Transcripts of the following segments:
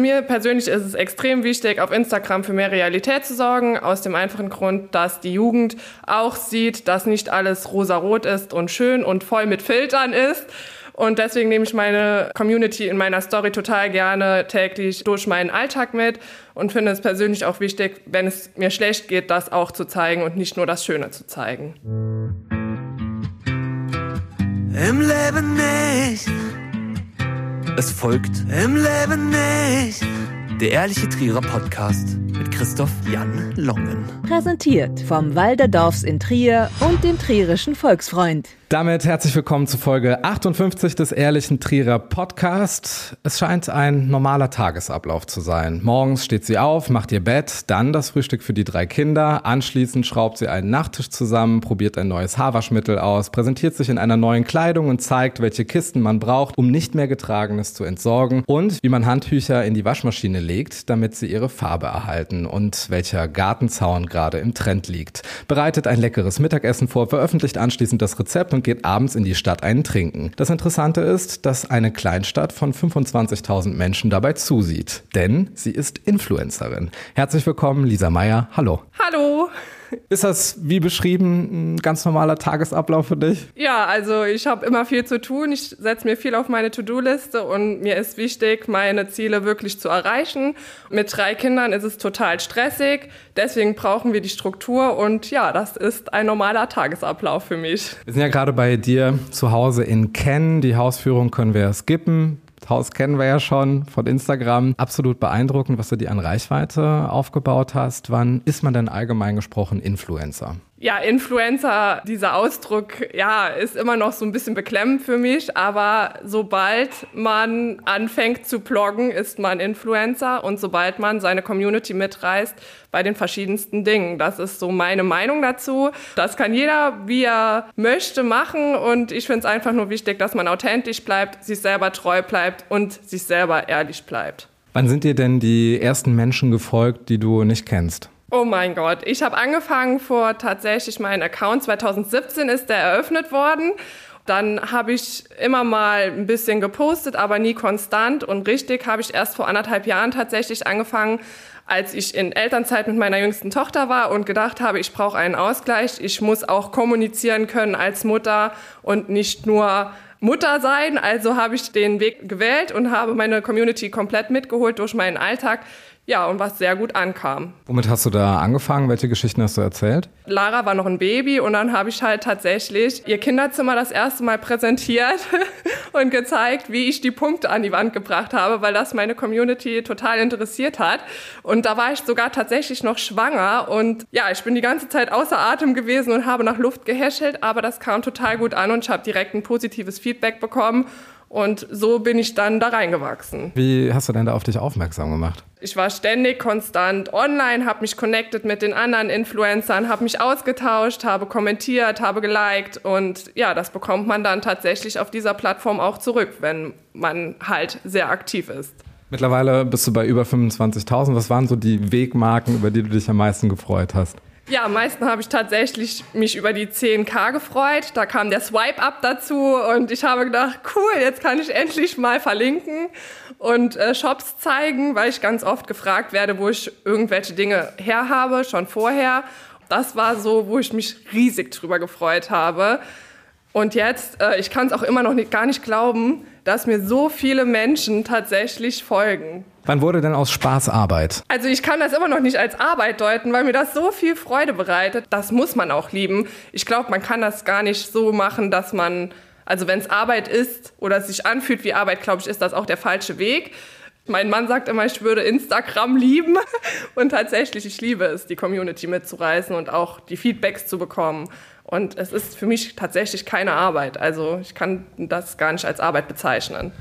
Mir persönlich ist es extrem wichtig, auf Instagram für mehr Realität zu sorgen, aus dem einfachen Grund, dass die Jugend auch sieht, dass nicht alles rosarot ist und schön und voll mit Filtern ist. Und deswegen nehme ich meine Community in meiner Story total gerne täglich durch meinen Alltag mit und finde es persönlich auch wichtig, wenn es mir schlecht geht, das auch zu zeigen und nicht nur das Schöne zu zeigen. Im Leben nicht es folgt Im Leben nicht. Der ehrliche Trierer Podcast mit Christoph Jan Longen. Präsentiert vom Walderdorfs in Trier und dem Trierischen Volksfreund. Damit herzlich willkommen zu Folge 58 des Ehrlichen Trierer Podcast. Es scheint ein normaler Tagesablauf zu sein. Morgens steht sie auf, macht ihr Bett, dann das Frühstück für die drei Kinder, anschließend schraubt sie einen Nachttisch zusammen, probiert ein neues Haarwaschmittel aus, präsentiert sich in einer neuen Kleidung und zeigt, welche Kisten man braucht, um nicht mehr getragenes zu entsorgen und wie man Handtücher in die Waschmaschine legt, damit sie ihre Farbe erhalten und welcher Gartenzaun gerade im Trend liegt. Bereitet ein leckeres Mittagessen vor, veröffentlicht anschließend das Rezept und und geht abends in die Stadt einen trinken. Das Interessante ist, dass eine Kleinstadt von 25.000 Menschen dabei zusieht. Denn sie ist Influencerin. Herzlich willkommen, Lisa Meyer. Hallo. Hallo. Ist das wie beschrieben ein ganz normaler Tagesablauf für dich? Ja, also ich habe immer viel zu tun. Ich setze mir viel auf meine To-Do-Liste und mir ist wichtig, meine Ziele wirklich zu erreichen. Mit drei Kindern ist es total stressig. Deswegen brauchen wir die Struktur und ja, das ist ein normaler Tagesablauf für mich. Wir sind ja gerade bei dir zu Hause in Ken. Die Hausführung können wir skippen. Haus kennen wir ja schon von Instagram. Absolut beeindruckend, was du dir an Reichweite aufgebaut hast. Wann ist man denn allgemein gesprochen Influencer? Ja, Influencer, dieser Ausdruck, ja, ist immer noch so ein bisschen beklemmend für mich, aber sobald man anfängt zu bloggen, ist man Influencer und sobald man seine Community mitreißt bei den verschiedensten Dingen. Das ist so meine Meinung dazu. Das kann jeder, wie er möchte, machen und ich finde es einfach nur wichtig, dass man authentisch bleibt, sich selber treu bleibt und sich selber ehrlich bleibt. Wann sind dir denn die ersten Menschen gefolgt, die du nicht kennst? Oh mein Gott, ich habe angefangen vor tatsächlich meinen Account 2017 ist der eröffnet worden. Dann habe ich immer mal ein bisschen gepostet, aber nie konstant und richtig habe ich erst vor anderthalb Jahren tatsächlich angefangen, als ich in Elternzeit mit meiner jüngsten Tochter war und gedacht habe, ich brauche einen Ausgleich. Ich muss auch kommunizieren können als Mutter und nicht nur Mutter sein. Also habe ich den Weg gewählt und habe meine Community komplett mitgeholt durch meinen Alltag. Ja, und was sehr gut ankam. Womit hast du da angefangen? Welche Geschichten hast du erzählt? Lara war noch ein Baby und dann habe ich halt tatsächlich ihr Kinderzimmer das erste Mal präsentiert und gezeigt, wie ich die Punkte an die Wand gebracht habe, weil das meine Community total interessiert hat. Und da war ich sogar tatsächlich noch schwanger und ja, ich bin die ganze Zeit außer Atem gewesen und habe nach Luft gehäschelt, aber das kam total gut an und ich habe direkt ein positives Feedback bekommen. Und so bin ich dann da reingewachsen. Wie hast du denn da auf dich aufmerksam gemacht? Ich war ständig konstant online, habe mich connected mit den anderen Influencern, habe mich ausgetauscht, habe kommentiert, habe geliked und ja, das bekommt man dann tatsächlich auf dieser Plattform auch zurück, wenn man halt sehr aktiv ist. Mittlerweile bist du bei über 25.000. Was waren so die Wegmarken, über die du dich am meisten gefreut hast? Ja, am meisten habe ich tatsächlich mich über die 10k gefreut. Da kam der Swipe-Up dazu und ich habe gedacht, cool, jetzt kann ich endlich mal verlinken und äh, Shops zeigen, weil ich ganz oft gefragt werde, wo ich irgendwelche Dinge herhabe, schon vorher. Das war so, wo ich mich riesig drüber gefreut habe. Und jetzt, äh, ich kann es auch immer noch nicht, gar nicht glauben, dass mir so viele Menschen tatsächlich folgen. Wann wurde denn aus Spaß Arbeit? Also ich kann das immer noch nicht als Arbeit deuten, weil mir das so viel Freude bereitet. Das muss man auch lieben. Ich glaube, man kann das gar nicht so machen, dass man, also wenn es Arbeit ist oder es sich anfühlt wie Arbeit, glaube ich, ist das auch der falsche Weg. Mein Mann sagt immer, ich würde Instagram lieben. Und tatsächlich, ich liebe es, die Community mitzureißen und auch die Feedbacks zu bekommen. Und es ist für mich tatsächlich keine Arbeit. Also ich kann das gar nicht als Arbeit bezeichnen.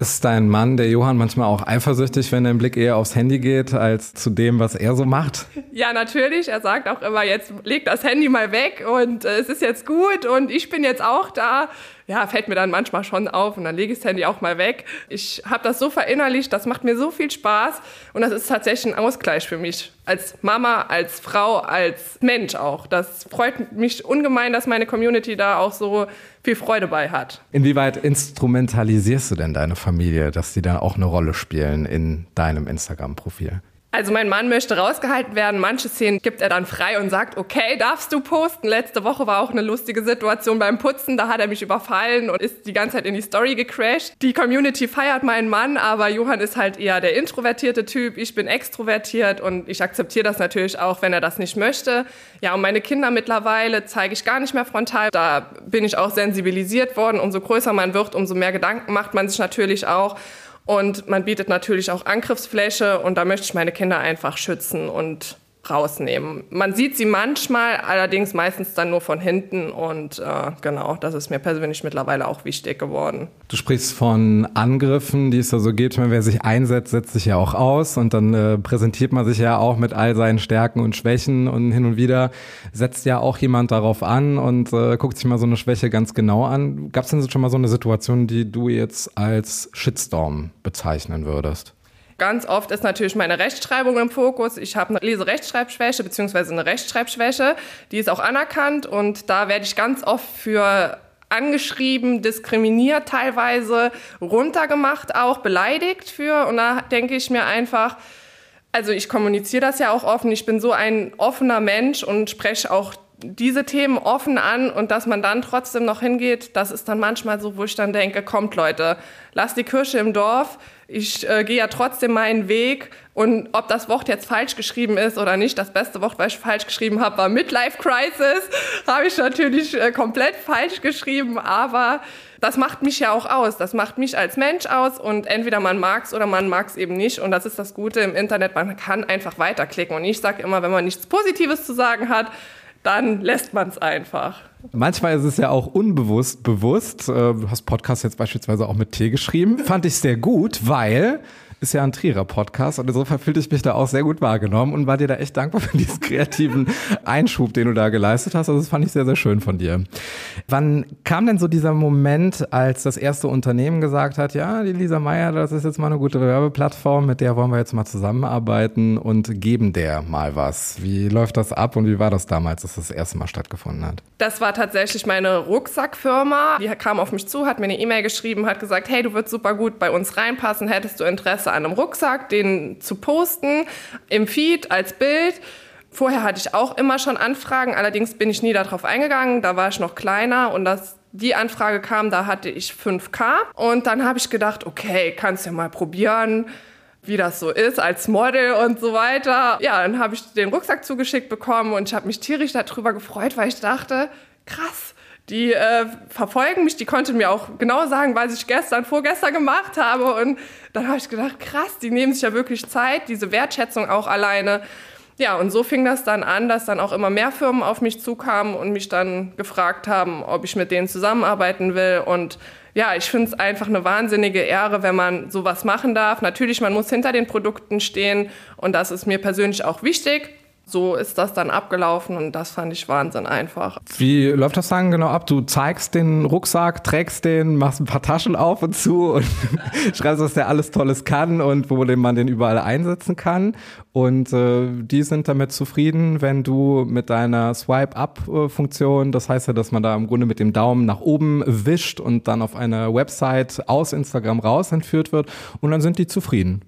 Ist dein Mann, der Johann, manchmal auch eifersüchtig, wenn dein Blick eher aufs Handy geht, als zu dem, was er so macht? Ja, natürlich. Er sagt auch immer, jetzt leg das Handy mal weg und äh, es ist jetzt gut und ich bin jetzt auch da. Ja, fällt mir dann manchmal schon auf und dann lege ich das Handy auch mal weg. Ich habe das so verinnerlicht, das macht mir so viel Spaß und das ist tatsächlich ein Ausgleich für mich. Als Mama, als Frau, als Mensch auch. Das freut mich ungemein, dass meine Community da auch so viel Freude bei hat. Inwieweit instrumentalisierst du denn deine Familie, dass die dann auch eine Rolle spielen in deinem Instagram-Profil? Also mein Mann möchte rausgehalten werden. Manche Szenen gibt er dann frei und sagt, okay, darfst du posten. Letzte Woche war auch eine lustige Situation beim Putzen. Da hat er mich überfallen und ist die ganze Zeit in die Story gecrashed. Die Community feiert meinen Mann, aber Johann ist halt eher der introvertierte Typ. Ich bin extrovertiert und ich akzeptiere das natürlich auch, wenn er das nicht möchte. Ja, und meine Kinder mittlerweile zeige ich gar nicht mehr frontal. Da bin ich auch sensibilisiert worden. Umso größer man wird, umso mehr Gedanken macht man sich natürlich auch. Und man bietet natürlich auch Angriffsfläche und da möchte ich meine Kinder einfach schützen und rausnehmen. Man sieht sie manchmal, allerdings meistens dann nur von hinten und äh, genau, das ist mir persönlich mittlerweile auch wichtig geworden. Du sprichst von Angriffen, die es da so gibt. Wer sich einsetzt, setzt sich ja auch aus und dann äh, präsentiert man sich ja auch mit all seinen Stärken und Schwächen und hin und wieder setzt ja auch jemand darauf an und äh, guckt sich mal so eine Schwäche ganz genau an. Gab es denn schon mal so eine Situation, die du jetzt als Shitstorm bezeichnen würdest? Ganz oft ist natürlich meine Rechtschreibung im Fokus. Ich habe eine Leserechtschreibschwäche bzw. eine Rechtschreibschwäche. Die ist auch anerkannt und da werde ich ganz oft für angeschrieben, diskriminiert teilweise, runtergemacht auch, beleidigt für. Und da denke ich mir einfach, also ich kommuniziere das ja auch offen. Ich bin so ein offener Mensch und spreche auch diese Themen offen an und dass man dann trotzdem noch hingeht, das ist dann manchmal so, wo ich dann denke, kommt Leute, lasst die Kirche im Dorf, ich äh, gehe ja trotzdem meinen Weg. Und ob das Wort jetzt falsch geschrieben ist oder nicht, das beste Wort, was ich falsch geschrieben habe, war Midlife Crisis, habe ich natürlich äh, komplett falsch geschrieben, aber das macht mich ja auch aus, das macht mich als Mensch aus und entweder man mag es oder man mag es eben nicht. Und das ist das Gute im Internet, man kann einfach weiterklicken. Und ich sage immer, wenn man nichts Positives zu sagen hat, dann lässt man es einfach. Manchmal ist es ja auch unbewusst bewusst. Äh, du hast Podcast jetzt beispielsweise auch mit T geschrieben. Fand ich sehr gut, weil ist ja ein Trierer Podcast und insofern fühlte ich mich da auch sehr gut wahrgenommen und war dir da echt dankbar für diesen kreativen Einschub, den du da geleistet hast. Also das fand ich sehr, sehr schön von dir. Wann kam denn so dieser Moment, als das erste Unternehmen gesagt hat, ja, die Lisa Meyer, das ist jetzt mal eine gute Werbeplattform, mit der wollen wir jetzt mal zusammenarbeiten und geben der mal was. Wie läuft das ab und wie war das damals, dass das, erste Mal stattgefunden hat? Das war tatsächlich meine Rucksackfirma. Die kam auf mich zu, hat mir eine E-Mail geschrieben, hat gesagt, hey, du würdest super gut bei uns reinpassen, hättest du Interesse an einem Rucksack, den zu posten im Feed als Bild. Vorher hatte ich auch immer schon Anfragen, allerdings bin ich nie darauf eingegangen. Da war ich noch kleiner und das, die Anfrage kam, da hatte ich 5K. Und dann habe ich gedacht, okay, kannst ja mal probieren, wie das so ist als Model und so weiter. Ja, dann habe ich den Rucksack zugeschickt bekommen und ich habe mich tierisch darüber gefreut, weil ich dachte, krass, die äh, verfolgen mich, die konnten mir auch genau sagen, was ich gestern, vorgestern gemacht habe. Und dann habe ich gedacht, krass, die nehmen sich ja wirklich Zeit, diese Wertschätzung auch alleine. Ja, und so fing das dann an, dass dann auch immer mehr Firmen auf mich zukamen und mich dann gefragt haben, ob ich mit denen zusammenarbeiten will. Und ja, ich finde es einfach eine wahnsinnige Ehre, wenn man sowas machen darf. Natürlich, man muss hinter den Produkten stehen und das ist mir persönlich auch wichtig so ist das dann abgelaufen und das fand ich Wahnsinn einfach. Wie läuft das dann genau ab? Du zeigst den Rucksack, trägst den, machst ein paar Taschen auf und zu und schreibst, was der alles Tolles kann und wo man den überall einsetzen kann. Und äh, die sind damit zufrieden, wenn du mit deiner Swipe-Up-Funktion, das heißt ja, dass man da im Grunde mit dem Daumen nach oben wischt und dann auf eine Website aus Instagram raus entführt wird und dann sind die zufrieden.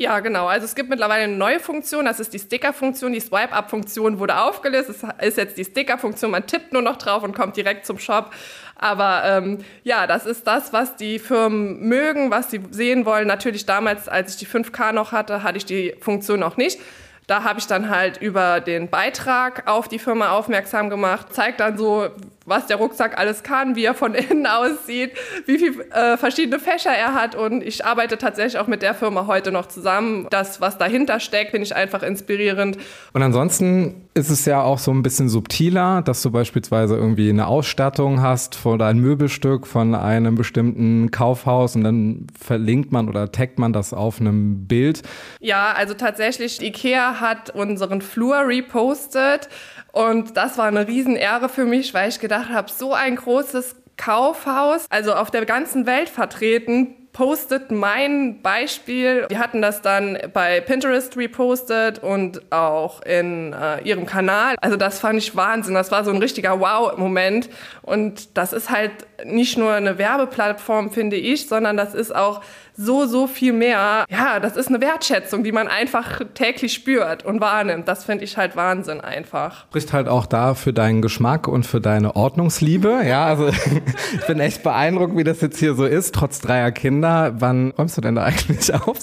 Ja, genau. Also es gibt mittlerweile eine neue Funktion, das ist die Sticker-Funktion. Die Swipe-Up-Funktion wurde aufgelöst. Es ist jetzt die Sticker-Funktion. Man tippt nur noch drauf und kommt direkt zum Shop. Aber ähm, ja, das ist das, was die Firmen mögen, was sie sehen wollen. Natürlich damals, als ich die 5K noch hatte, hatte ich die Funktion noch nicht. Da habe ich dann halt über den Beitrag auf die Firma aufmerksam gemacht, zeigt dann so, was der Rucksack alles kann, wie er von innen aussieht, wie viele äh, verschiedene Fächer er hat. Und ich arbeite tatsächlich auch mit der Firma heute noch zusammen. Das, was dahinter steckt, finde ich einfach inspirierend. Und ansonsten ist es ja auch so ein bisschen subtiler, dass du beispielsweise irgendwie eine Ausstattung hast von ein Möbelstück von einem bestimmten Kaufhaus und dann verlinkt man oder taggt man das auf einem Bild. Ja, also tatsächlich, Ikea hat unseren Flur repostet und das war eine Riesenehre für mich, weil ich gedacht habe, so ein großes Kaufhaus, also auf der ganzen Welt vertreten, postet mein Beispiel. Die hatten das dann bei Pinterest repostet und auch in äh, ihrem Kanal. Also das fand ich Wahnsinn. Das war so ein richtiger Wow-Moment. Und das ist halt nicht nur eine Werbeplattform, finde ich, sondern das ist auch so, so viel mehr. Ja, das ist eine Wertschätzung, die man einfach täglich spürt und wahrnimmt. Das finde ich halt Wahnsinn einfach. Spricht halt auch da für deinen Geschmack und für deine Ordnungsliebe. Ja, also ich bin echt beeindruckt, wie das jetzt hier so ist, trotz dreier Kinder. Wann räumst du denn da eigentlich auf?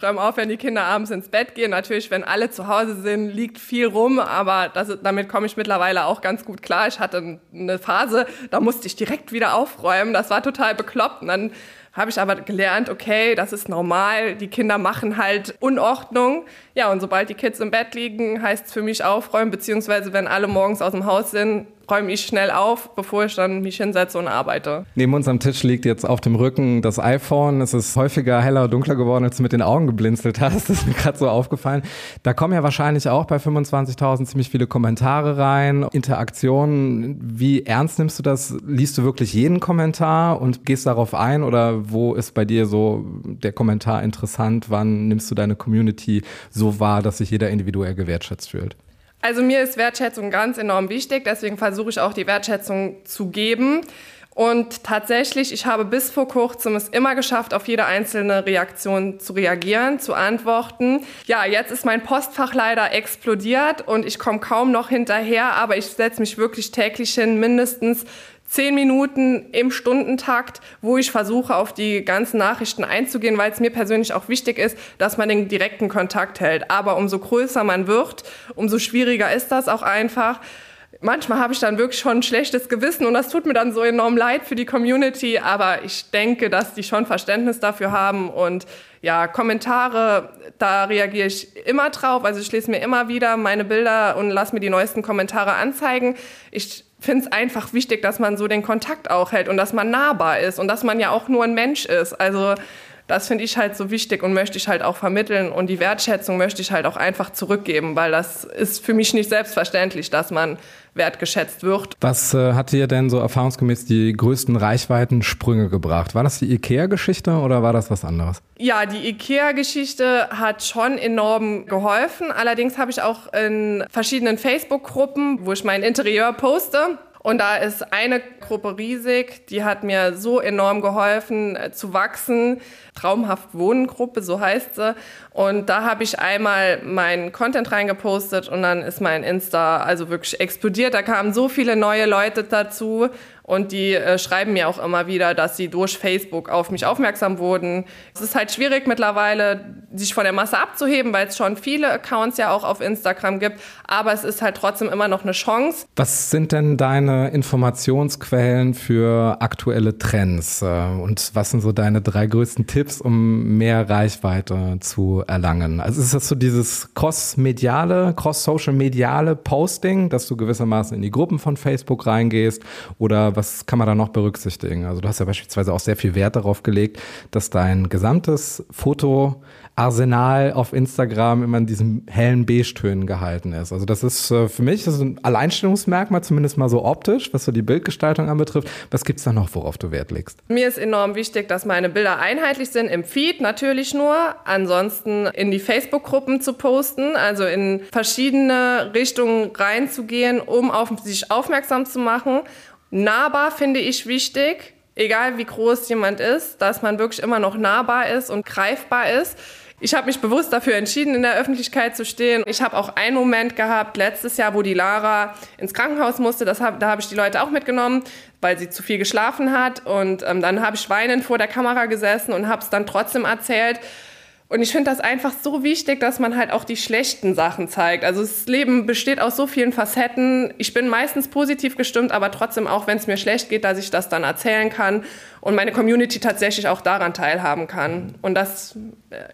Ich räume auf, wenn die Kinder abends ins Bett gehen. Natürlich, wenn alle zu Hause sind, liegt viel rum, aber das, damit komme ich mittlerweile auch ganz gut klar. Ich hatte eine Phase, da musste ich direkt wieder aufräumen. Das war total bekloppt. Und dann habe ich aber gelernt, okay, das ist normal, die Kinder machen halt Unordnung. Ja, und sobald die Kids im Bett liegen, heißt es für mich aufräumen, beziehungsweise wenn alle morgens aus dem Haus sind, räume ich schnell auf, bevor ich dann mich hinsetze und arbeite. Neben uns am Tisch liegt jetzt auf dem Rücken das iPhone. Es ist häufiger heller und dunkler geworden, als du mit den Augen geblinzelt hast. Das ist mir gerade so aufgefallen. Da kommen ja wahrscheinlich auch bei 25.000 ziemlich viele Kommentare rein, Interaktionen. Wie ernst nimmst du das? Liest du wirklich jeden Kommentar und gehst darauf ein? Oder wo ist bei dir so der Kommentar interessant? Wann nimmst du deine Community so wahr, dass sich jeder individuell gewertschätzt fühlt? Also mir ist Wertschätzung ganz enorm wichtig, deswegen versuche ich auch die Wertschätzung zu geben. Und tatsächlich, ich habe bis vor kurzem es immer geschafft, auf jede einzelne Reaktion zu reagieren, zu antworten. Ja, jetzt ist mein Postfach leider explodiert und ich komme kaum noch hinterher, aber ich setze mich wirklich täglich hin, mindestens zehn Minuten im Stundentakt, wo ich versuche, auf die ganzen Nachrichten einzugehen, weil es mir persönlich auch wichtig ist, dass man den direkten Kontakt hält. Aber umso größer man wird, umso schwieriger ist das auch einfach. Manchmal habe ich dann wirklich schon ein schlechtes Gewissen und das tut mir dann so enorm leid für die Community, aber ich denke, dass die schon Verständnis dafür haben und ja, Kommentare, da reagiere ich immer drauf. Also ich lese mir immer wieder meine Bilder und lasse mir die neuesten Kommentare anzeigen. Ich finde es einfach wichtig, dass man so den Kontakt auch hält und dass man nahbar ist und dass man ja auch nur ein Mensch ist. Also das finde ich halt so wichtig und möchte ich halt auch vermitteln und die Wertschätzung möchte ich halt auch einfach zurückgeben, weil das ist für mich nicht selbstverständlich, dass man wertgeschätzt wird. Was äh, hat dir denn so erfahrungsgemäß die größten Reichweitensprünge gebracht? War das die IKEA-Geschichte oder war das was anderes? Ja, die IKEA-Geschichte hat schon enorm geholfen. Allerdings habe ich auch in verschiedenen Facebook-Gruppen, wo ich mein Interieur poste, und da ist eine Gruppe riesig, die hat mir so enorm geholfen äh, zu wachsen. Traumhaft Wohnen Gruppe, so heißt sie. Und da habe ich einmal meinen Content reingepostet und dann ist mein Insta also wirklich explodiert. Da kamen so viele neue Leute dazu und die äh, schreiben mir auch immer wieder, dass sie durch Facebook auf mich aufmerksam wurden. Es ist halt schwierig mittlerweile, sich von der Masse abzuheben, weil es schon viele Accounts ja auch auf Instagram gibt. Aber es ist halt trotzdem immer noch eine Chance. Was sind denn deine Informationsquellen für aktuelle Trends? Äh, und was sind so deine drei größten Tipps, um mehr Reichweite zu erlangen? Also ist das so dieses cross-mediale, cross-social-mediale Posting, dass du gewissermaßen in die Gruppen von Facebook reingehst? Oder was kann man da noch berücksichtigen? Also du hast ja beispielsweise auch sehr viel Wert darauf gelegt, dass dein gesamtes Fotoarsenal auf Instagram immer in diesen hellen Beige-Tönen gehalten ist. Also das ist äh, für mich ist ein Alleinstellungsmerkmal, zumindest mal so optisch, was so die Bildgestaltung anbetrifft. Was gibt's da noch, worauf du Wert legst? Mir ist enorm wichtig, dass meine Bilder einheitlich sind, im Feed natürlich nur, ansonsten in die Facebook-Gruppen zu posten, also in verschiedene Richtungen reinzugehen, um auf sich aufmerksam zu machen Nahbar finde ich wichtig, egal wie groß jemand ist, dass man wirklich immer noch nahbar ist und greifbar ist. Ich habe mich bewusst dafür entschieden, in der Öffentlichkeit zu stehen. Ich habe auch einen Moment gehabt, letztes Jahr, wo die Lara ins Krankenhaus musste. Das hab, da habe ich die Leute auch mitgenommen, weil sie zu viel geschlafen hat. Und ähm, dann habe ich weinend vor der Kamera gesessen und habe es dann trotzdem erzählt. Und ich finde das einfach so wichtig, dass man halt auch die schlechten Sachen zeigt. Also das Leben besteht aus so vielen Facetten. Ich bin meistens positiv gestimmt, aber trotzdem auch, wenn es mir schlecht geht, dass ich das dann erzählen kann und meine Community tatsächlich auch daran teilhaben kann. Und das,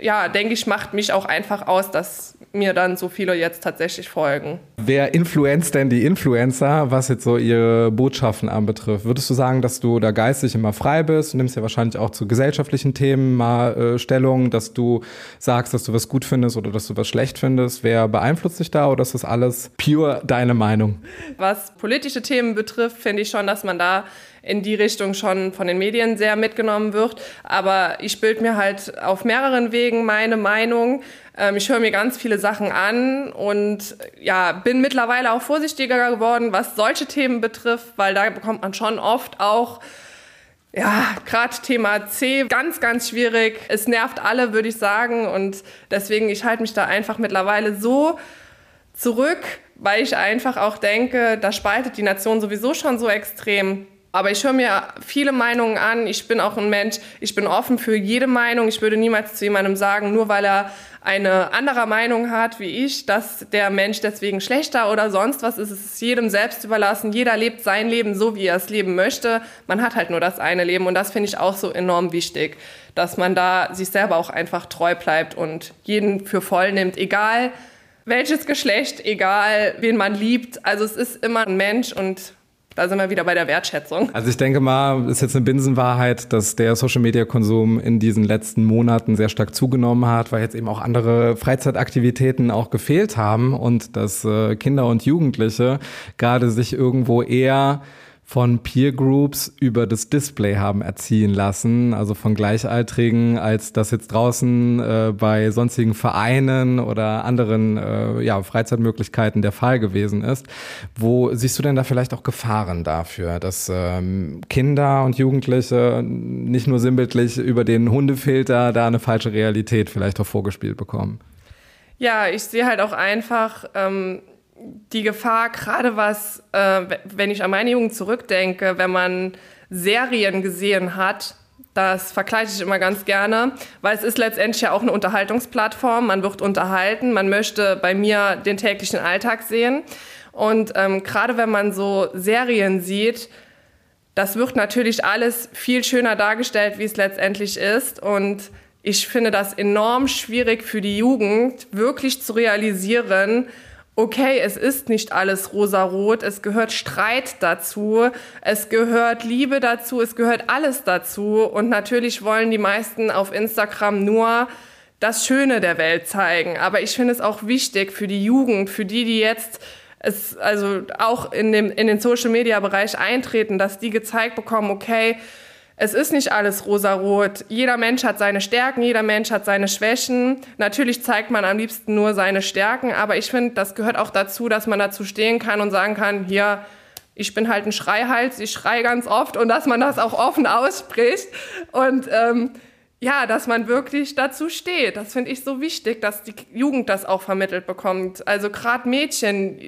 ja, denke ich, macht mich auch einfach aus, dass mir dann so viele jetzt tatsächlich folgen. Wer influenzt denn die Influencer, was jetzt so ihre Botschaften anbetrifft? Würdest du sagen, dass du da geistig immer frei bist? Du nimmst ja wahrscheinlich auch zu gesellschaftlichen Themen mal äh, Stellung, dass du sagst, dass du was gut findest oder dass du was schlecht findest. Wer beeinflusst dich da oder ist das alles pure deine Meinung? Was politische Themen betrifft, finde ich schon, dass man da in die Richtung schon von den Medien sehr mitgenommen wird. Aber ich bilde mir halt auf mehreren Wegen meine Meinung. Ähm, ich höre mir ganz viele Sachen an und ja, bin mittlerweile auch vorsichtiger geworden, was solche Themen betrifft, weil da bekommt man schon oft auch ja, gerade Thema C, ganz, ganz schwierig. Es nervt alle, würde ich sagen. Und deswegen, ich halte mich da einfach mittlerweile so zurück, weil ich einfach auch denke, da spaltet die Nation sowieso schon so extrem. Aber ich höre mir viele Meinungen an. Ich bin auch ein Mensch, ich bin offen für jede Meinung. Ich würde niemals zu jemandem sagen, nur weil er eine andere Meinung hat wie ich, dass der Mensch deswegen schlechter oder sonst was ist. Es ist jedem selbst überlassen. Jeder lebt sein Leben so, wie er es leben möchte. Man hat halt nur das eine Leben und das finde ich auch so enorm wichtig, dass man da sich selber auch einfach treu bleibt und jeden für voll nimmt, egal welches Geschlecht, egal wen man liebt. Also es ist immer ein Mensch und da sind wir wieder bei der Wertschätzung. Also ich denke mal, ist jetzt eine Binsenwahrheit, dass der Social-Media-Konsum in diesen letzten Monaten sehr stark zugenommen hat, weil jetzt eben auch andere Freizeitaktivitäten auch gefehlt haben und dass äh, Kinder und Jugendliche gerade sich irgendwo eher von Peer Groups über das Display haben erziehen lassen, also von Gleichaltrigen, als das jetzt draußen äh, bei sonstigen Vereinen oder anderen äh, ja, Freizeitmöglichkeiten der Fall gewesen ist. Wo siehst du denn da vielleicht auch Gefahren dafür, dass ähm, Kinder und Jugendliche nicht nur sinnbildlich über den Hundefilter da eine falsche Realität vielleicht auch vorgespielt bekommen? Ja, ich sehe halt auch einfach, ähm, die Gefahr, gerade was, äh, wenn ich an meine Jugend zurückdenke, wenn man Serien gesehen hat, das vergleiche ich immer ganz gerne, weil es ist letztendlich ja auch eine Unterhaltungsplattform. Man wird unterhalten, man möchte bei mir den täglichen Alltag sehen. Und ähm, gerade wenn man so Serien sieht, das wird natürlich alles viel schöner dargestellt, wie es letztendlich ist. Und ich finde das enorm schwierig für die Jugend, wirklich zu realisieren, okay, es ist nicht alles rosarot, es gehört Streit dazu, es gehört Liebe dazu, es gehört alles dazu. Und natürlich wollen die meisten auf Instagram nur das Schöne der Welt zeigen. Aber ich finde es auch wichtig für die Jugend, für die, die jetzt es also auch in, dem, in den Social Media Bereich eintreten, dass die gezeigt bekommen, okay, es ist nicht alles rosarot. Jeder Mensch hat seine Stärken, jeder Mensch hat seine Schwächen. Natürlich zeigt man am liebsten nur seine Stärken, aber ich finde, das gehört auch dazu, dass man dazu stehen kann und sagen kann, hier, ich bin halt ein Schreihals, ich schreie ganz oft und dass man das auch offen ausspricht und ähm, ja, dass man wirklich dazu steht. Das finde ich so wichtig, dass die Jugend das auch vermittelt bekommt. Also gerade Mädchen,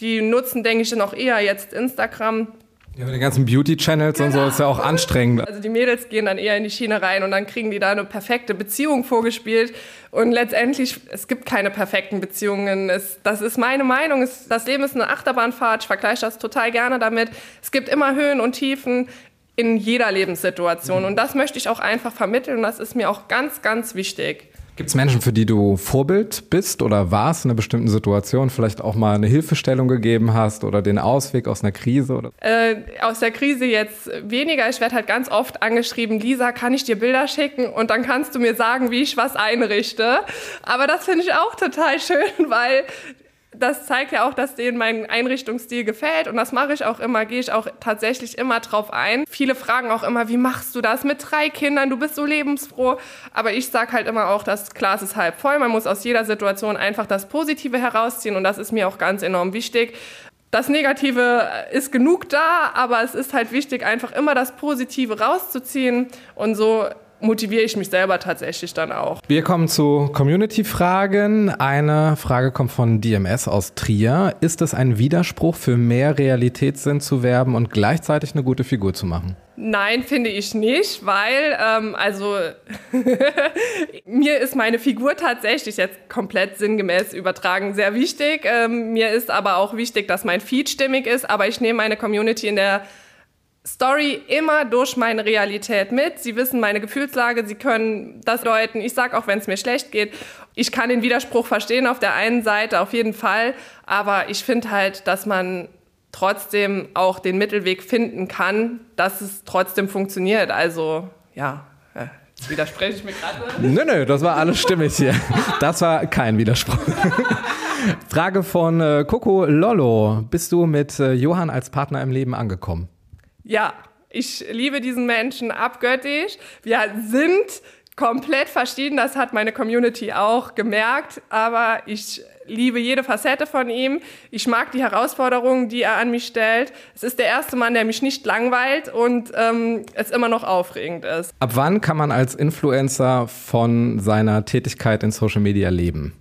die nutzen, denke ich, noch eher jetzt Instagram ja, mit den ganzen Beauty-Channels genau. und so ist ja auch anstrengend. Also die Mädels gehen dann eher in die Schiene rein und dann kriegen die da eine perfekte Beziehung vorgespielt. Und letztendlich, es gibt keine perfekten Beziehungen. Es, das ist meine Meinung. Es, das Leben ist eine Achterbahnfahrt. Ich vergleiche das total gerne damit. Es gibt immer Höhen und Tiefen in jeder Lebenssituation. Und das möchte ich auch einfach vermitteln. Und das ist mir auch ganz, ganz wichtig. Gibt es Menschen, für die du Vorbild bist oder warst in einer bestimmten Situation, vielleicht auch mal eine Hilfestellung gegeben hast oder den Ausweg aus einer Krise? Oder? Äh, aus der Krise jetzt weniger. Ich werde halt ganz oft angeschrieben, Lisa, kann ich dir Bilder schicken und dann kannst du mir sagen, wie ich was einrichte. Aber das finde ich auch total schön, weil das zeigt ja auch, dass denen mein Einrichtungsstil gefällt und das mache ich auch immer, gehe ich auch tatsächlich immer drauf ein. Viele fragen auch immer, wie machst du das mit drei Kindern? Du bist so lebensfroh. Aber ich sage halt immer auch, das Glas ist halb voll. Man muss aus jeder Situation einfach das Positive herausziehen und das ist mir auch ganz enorm wichtig. Das Negative ist genug da, aber es ist halt wichtig, einfach immer das Positive rauszuziehen und so motiviere ich mich selber tatsächlich dann auch. Wir kommen zu Community-Fragen. Eine Frage kommt von DMS aus Trier. Ist es ein Widerspruch, für mehr Realitätssinn zu werben und gleichzeitig eine gute Figur zu machen? Nein, finde ich nicht, weil ähm, also mir ist meine Figur tatsächlich jetzt komplett sinngemäß übertragen sehr wichtig. Ähm, mir ist aber auch wichtig, dass mein Feed stimmig ist, aber ich nehme meine Community in der Story immer durch meine Realität mit. Sie wissen meine Gefühlslage, sie können das deuten. Ich sage auch, wenn es mir schlecht geht. Ich kann den Widerspruch verstehen auf der einen Seite auf jeden Fall, aber ich finde halt, dass man trotzdem auch den Mittelweg finden kann, dass es trotzdem funktioniert. Also ja, jetzt widerspreche ich mir gerade. Nö, nö, das war alles stimmig hier. Das war kein Widerspruch. Frage von äh, Coco Lollo. Bist du mit äh, Johann als Partner im Leben angekommen? Ja, Ich liebe diesen Menschen abgöttisch. Wir sind komplett verschieden, das hat meine Community auch gemerkt, aber ich liebe jede Facette von ihm. Ich mag die Herausforderungen, die er an mich stellt. Es ist der erste Mann, der mich nicht langweilt und ähm, es immer noch aufregend ist. Ab wann kann man als Influencer von seiner Tätigkeit in Social Media leben?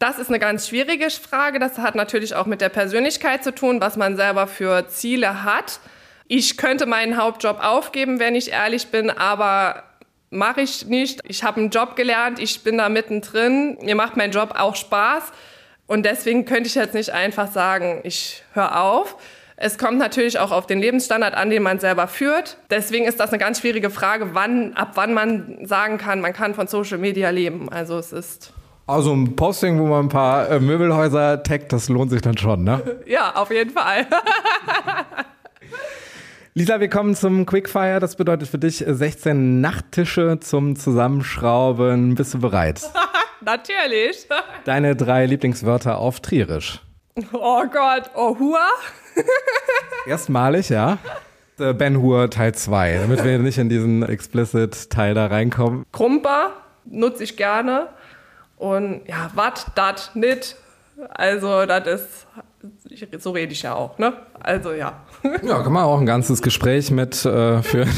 Das ist eine ganz schwierige Frage. Das hat natürlich auch mit der Persönlichkeit zu tun, was man selber für Ziele hat. Ich könnte meinen Hauptjob aufgeben, wenn ich ehrlich bin, aber mache ich nicht. Ich habe einen Job gelernt, ich bin da mittendrin. Mir macht mein Job auch Spaß. Und deswegen könnte ich jetzt nicht einfach sagen, ich höre auf. Es kommt natürlich auch auf den Lebensstandard an, den man selber führt. Deswegen ist das eine ganz schwierige Frage, wann, ab wann man sagen kann, man kann von Social Media leben. Also es ist. Also ein Posting, wo man ein paar äh, Möbelhäuser taggt, das lohnt sich dann schon, ne? ja, auf jeden Fall. Lisa, wir kommen zum Quickfire. Das bedeutet für dich 16 Nachttische zum Zusammenschrauben. Bist du bereit? Natürlich. Deine drei Lieblingswörter auf Trierisch. Oh Gott, oh Hua. Erstmalig, ja. Äh, ben Hur Teil 2, damit wir nicht in diesen explicit Teil da reinkommen. Krumper nutze ich gerne. Und ja, wat, dat, nit. Also, das ist so rede ich ja auch, ne? Also ja. Ja, kann man auch ein ganzes Gespräch mit äh, führen.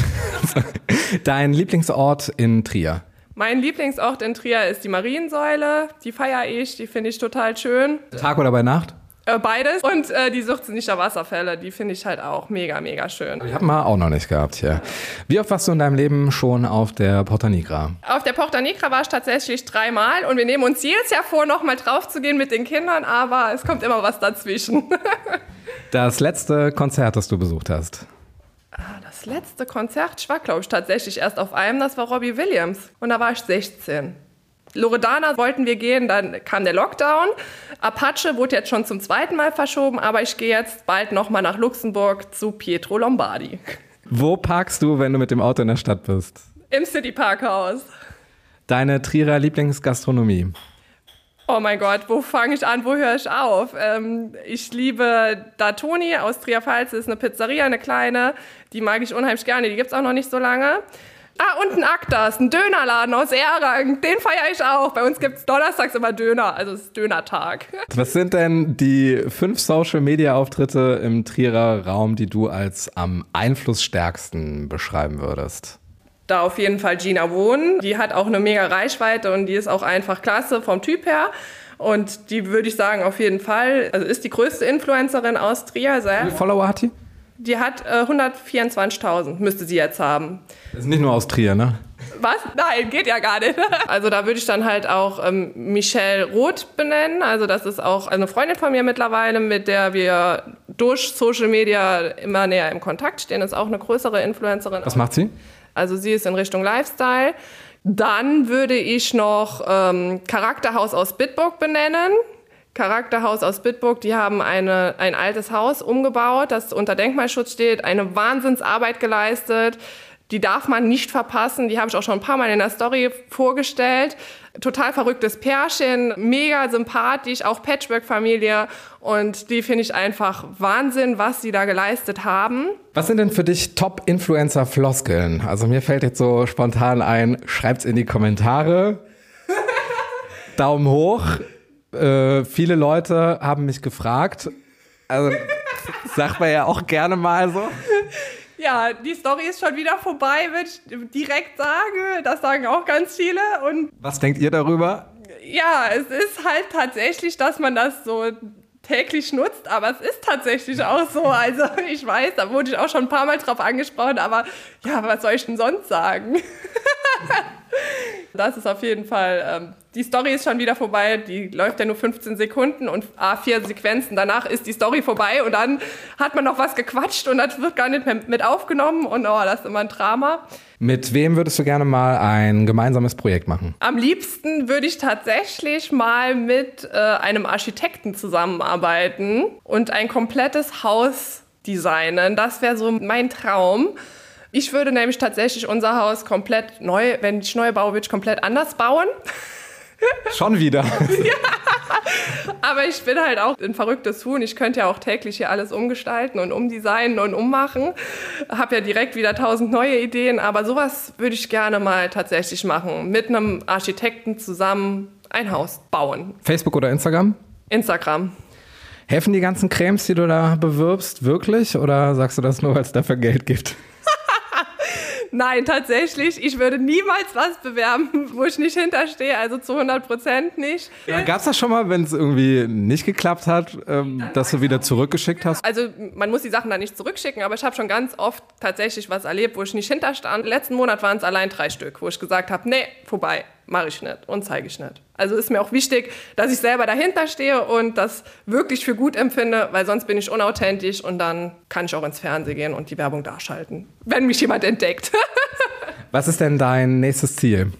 Dein Lieblingsort in Trier? Mein Lieblingsort in Trier ist die Mariensäule. Die feiere ich, die finde ich total schön. Tag oder bei Nacht? Äh, beides. Und äh, die Suchtsinniger Wasserfälle, die finde ich halt auch mega, mega schön. Die haben wir auch noch nicht gehabt hier. Wie oft warst du in deinem Leben schon auf der Porta Nigra? Auf der Porta Nigra war ich tatsächlich dreimal und wir nehmen uns jedes Jahr vor, nochmal drauf zu gehen mit den Kindern, aber es kommt immer was dazwischen. das letzte Konzert, das du besucht hast? Ah, das letzte Konzert, ich war glaube ich tatsächlich erst auf einem, das war Robbie Williams und da war ich 16. Loredana wollten wir gehen, dann kam der Lockdown. Apache wurde jetzt schon zum zweiten Mal verschoben, aber ich gehe jetzt bald nochmal nach Luxemburg zu Pietro Lombardi. Wo parkst du, wenn du mit dem Auto in der Stadt bist? Im City Parkhaus. Deine Trierer Lieblingsgastronomie? Oh mein Gott, wo fange ich an, wo höre ich auf? Ähm, ich liebe Datoni aus Trier-Pfalz, ist eine Pizzeria, eine kleine. Die mag ich unheimlich gerne, die gibt es auch noch nicht so lange. Ah, und ein Aktas, ein Dönerladen aus Erang. Den feiere ich auch. Bei uns gibt es donnerstags immer Döner, also es ist Dönertag. Was sind denn die fünf Social-Media-Auftritte im Trierer Raum, die du als am einflussstärksten beschreiben würdest? Da auf jeden Fall Gina Wohn. Die hat auch eine mega Reichweite und die ist auch einfach klasse vom Typ her. Und die würde ich sagen, auf jeden Fall, also ist die größte Influencerin aus Trier selbst. Wie viele Follower hat die? Die hat äh, 124.000, müsste sie jetzt haben. Das ist nicht nur aus Trier, ne? Was? Nein, geht ja gar nicht. Also da würde ich dann halt auch ähm, Michelle Roth benennen. Also das ist auch eine Freundin von mir mittlerweile, mit der wir durch Social Media immer näher im Kontakt stehen. Ist auch eine größere Influencerin. Was macht sie? Also sie ist in Richtung Lifestyle. Dann würde ich noch ähm, Charakterhaus aus Bitburg benennen. Charakterhaus aus Bitburg, die haben eine, ein altes Haus umgebaut, das unter Denkmalschutz steht, eine Wahnsinnsarbeit geleistet. Die darf man nicht verpassen. Die habe ich auch schon ein paar Mal in der Story vorgestellt. Total verrücktes Pärchen, mega sympathisch, auch Patchwork-Familie. Und die finde ich einfach Wahnsinn, was sie da geleistet haben. Was sind denn für dich Top-Influencer-Floskeln? Also mir fällt jetzt so spontan ein, schreibt's in die Kommentare. Daumen hoch. Äh, viele Leute haben mich gefragt. Also sagt man ja auch gerne mal so. Ja, die Story ist schon wieder vorbei, würde ich direkt sagen. Das sagen auch ganz viele. Und Was denkt ihr darüber? Ja, es ist halt tatsächlich, dass man das so täglich nutzt, aber es ist tatsächlich auch so. Also ich weiß, da wurde ich auch schon ein paar Mal drauf angesprochen, aber ja, was soll ich denn sonst sagen? das ist auf jeden Fall, ähm, die Story ist schon wieder vorbei, die läuft ja nur 15 Sekunden und A4 Sequenzen. Danach ist die Story vorbei und dann hat man noch was gequatscht und das wird gar nicht mehr mit aufgenommen und oh, das ist immer ein Drama. Mit wem würdest du gerne mal ein gemeinsames Projekt machen? Am liebsten würde ich tatsächlich mal mit äh, einem Architekten zusammenarbeiten und ein komplettes Haus designen. Das wäre so mein Traum. Ich würde nämlich tatsächlich unser Haus komplett neu, wenn ich neu baue, würde ich komplett anders bauen. Schon wieder. ja. aber ich bin halt auch ein verrücktes Huhn. Ich könnte ja auch täglich hier alles umgestalten und umdesignen und ummachen. Hab ja direkt wieder tausend neue Ideen, aber sowas würde ich gerne mal tatsächlich machen. Mit einem Architekten zusammen ein Haus bauen. Facebook oder Instagram? Instagram. Helfen die ganzen Cremes, die du da bewirbst, wirklich? Oder sagst du das nur, weil es dafür Geld gibt? Nein, tatsächlich. Ich würde niemals was bewerben, wo ich nicht hinterstehe, also zu 100 Prozent nicht. Ja, Gab es das schon mal, wenn es irgendwie nicht geklappt hat, ähm, dass du wieder zurückgeschickt hast? Also man muss die Sachen dann nicht zurückschicken, aber ich habe schon ganz oft tatsächlich was erlebt, wo ich nicht hinterstand. Letzten Monat waren es allein drei Stück, wo ich gesagt habe, nee, vorbei, mache ich nicht und zeige ich nicht. Also ist mir auch wichtig, dass ich selber dahinter stehe und das wirklich für gut empfinde, weil sonst bin ich unauthentisch und dann kann ich auch ins Fernsehen gehen und die Werbung darschalten, wenn mich jemand entdeckt. Was ist denn dein nächstes Ziel?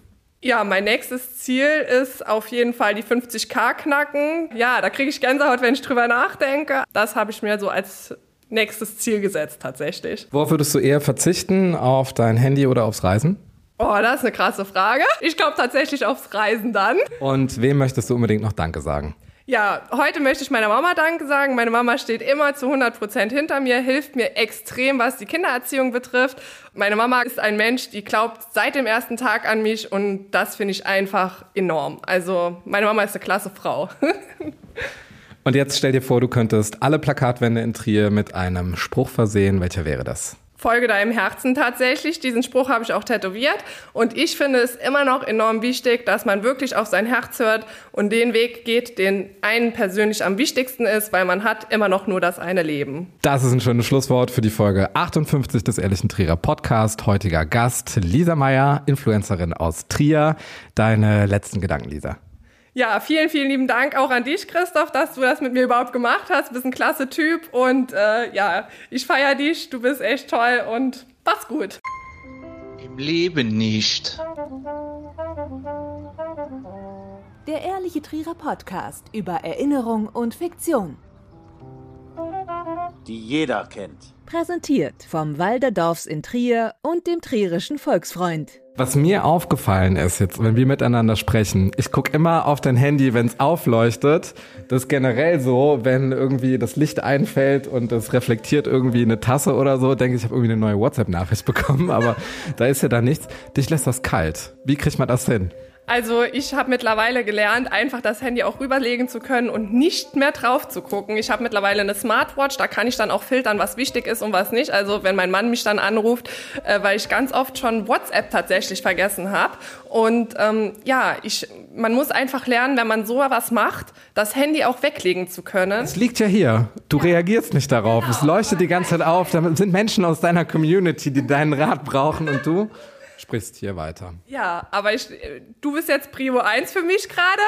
Ja, mein nächstes Ziel ist auf jeden Fall die 50k knacken. Ja, da kriege ich Gänsehaut, wenn ich drüber nachdenke. Das habe ich mir so als nächstes Ziel gesetzt tatsächlich. Worauf würdest du eher verzichten? Auf dein Handy oder aufs Reisen? Oh, das ist eine krasse Frage. Ich glaube tatsächlich aufs Reisen dann. Und wem möchtest du unbedingt noch Danke sagen? Ja, heute möchte ich meiner Mama Danke sagen. Meine Mama steht immer zu 100 Prozent hinter mir, hilft mir extrem, was die Kindererziehung betrifft. Meine Mama ist ein Mensch, die glaubt seit dem ersten Tag an mich und das finde ich einfach enorm. Also meine Mama ist eine klasse Frau. Und jetzt stell dir vor, du könntest alle Plakatwände in Trier mit einem Spruch versehen. Welcher wäre das? Folge deinem Herzen tatsächlich. Diesen Spruch habe ich auch tätowiert. Und ich finde es immer noch enorm wichtig, dass man wirklich auf sein Herz hört und den Weg geht, den einen persönlich am wichtigsten ist, weil man hat immer noch nur das eine Leben. Das ist ein schönes Schlusswort für die Folge 58 des Ehrlichen Trierer Podcast. Heutiger Gast Lisa Meyer, Influencerin aus Trier. Deine letzten Gedanken, Lisa. Ja, vielen, vielen lieben Dank auch an dich, Christoph, dass du das mit mir überhaupt gemacht hast. Du bist ein klasse Typ und äh, ja, ich feiere dich. Du bist echt toll und mach's gut. Im Leben nicht. Der Ehrliche Trierer Podcast über Erinnerung und Fiktion. die jeder kennt. Präsentiert vom Walderdorfs in Trier und dem Trierischen Volksfreund. Was mir aufgefallen ist jetzt, wenn wir miteinander sprechen, ich gucke immer auf dein Handy, wenn es aufleuchtet. Das ist generell so, wenn irgendwie das Licht einfällt und es reflektiert irgendwie eine Tasse oder so, denke ich, ich habe irgendwie eine neue WhatsApp-Nachricht bekommen, aber da ist ja da nichts. Dich lässt das kalt. Wie kriegt man das hin? Also ich habe mittlerweile gelernt, einfach das Handy auch rüberlegen zu können und nicht mehr drauf zu gucken. Ich habe mittlerweile eine Smartwatch, da kann ich dann auch filtern, was wichtig ist und was nicht. Also wenn mein Mann mich dann anruft, äh, weil ich ganz oft schon WhatsApp tatsächlich vergessen habe. Und ähm, ja, ich, man muss einfach lernen, wenn man so was macht, das Handy auch weglegen zu können. Es liegt ja hier. Du reagierst nicht darauf. Es leuchtet die ganze Zeit auf. Da sind Menschen aus deiner Community, die deinen Rat brauchen und du sprichst hier weiter. Ja, aber ich, du bist jetzt Prio 1 für mich gerade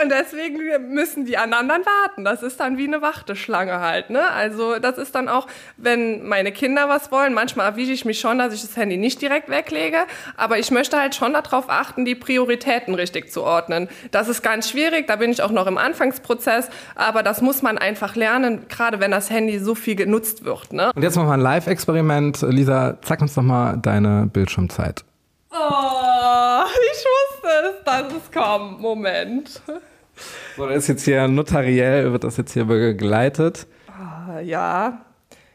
und deswegen müssen die anderen dann warten. Das ist dann wie eine Warteschlange halt, ne? Also das ist dann auch, wenn meine Kinder was wollen, manchmal erwische ich mich schon, dass ich das Handy nicht direkt weglege, aber ich möchte halt schon darauf achten, die Prioritäten richtig zu ordnen. Das ist ganz schwierig, da bin ich auch noch im Anfangsprozess, aber das muss man einfach lernen, gerade wenn das Handy so viel genutzt wird, ne? Und jetzt machen wir ein Live-Experiment. Lisa, zeig uns doch mal deine Bildschirmzeit. Oh, ich wusste es, dass es kommt. Moment. So, das ist jetzt hier notariell, wird das jetzt hier begleitet. Ah, Ja,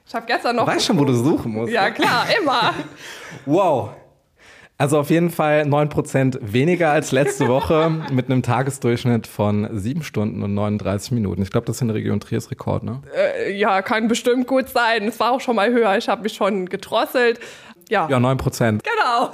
ich habe gestern noch. Du weißt schon, wo du suchen musst. Ja, ne? klar, immer. Wow. Also auf jeden Fall 9% weniger als letzte Woche mit einem Tagesdurchschnitt von 7 Stunden und 39 Minuten. Ich glaube, das ist in der Region Triers Rekord, ne? Äh, ja, kann bestimmt gut sein. Es war auch schon mal höher. Ich habe mich schon gedrosselt. Ja. Ja, 9%. Genau.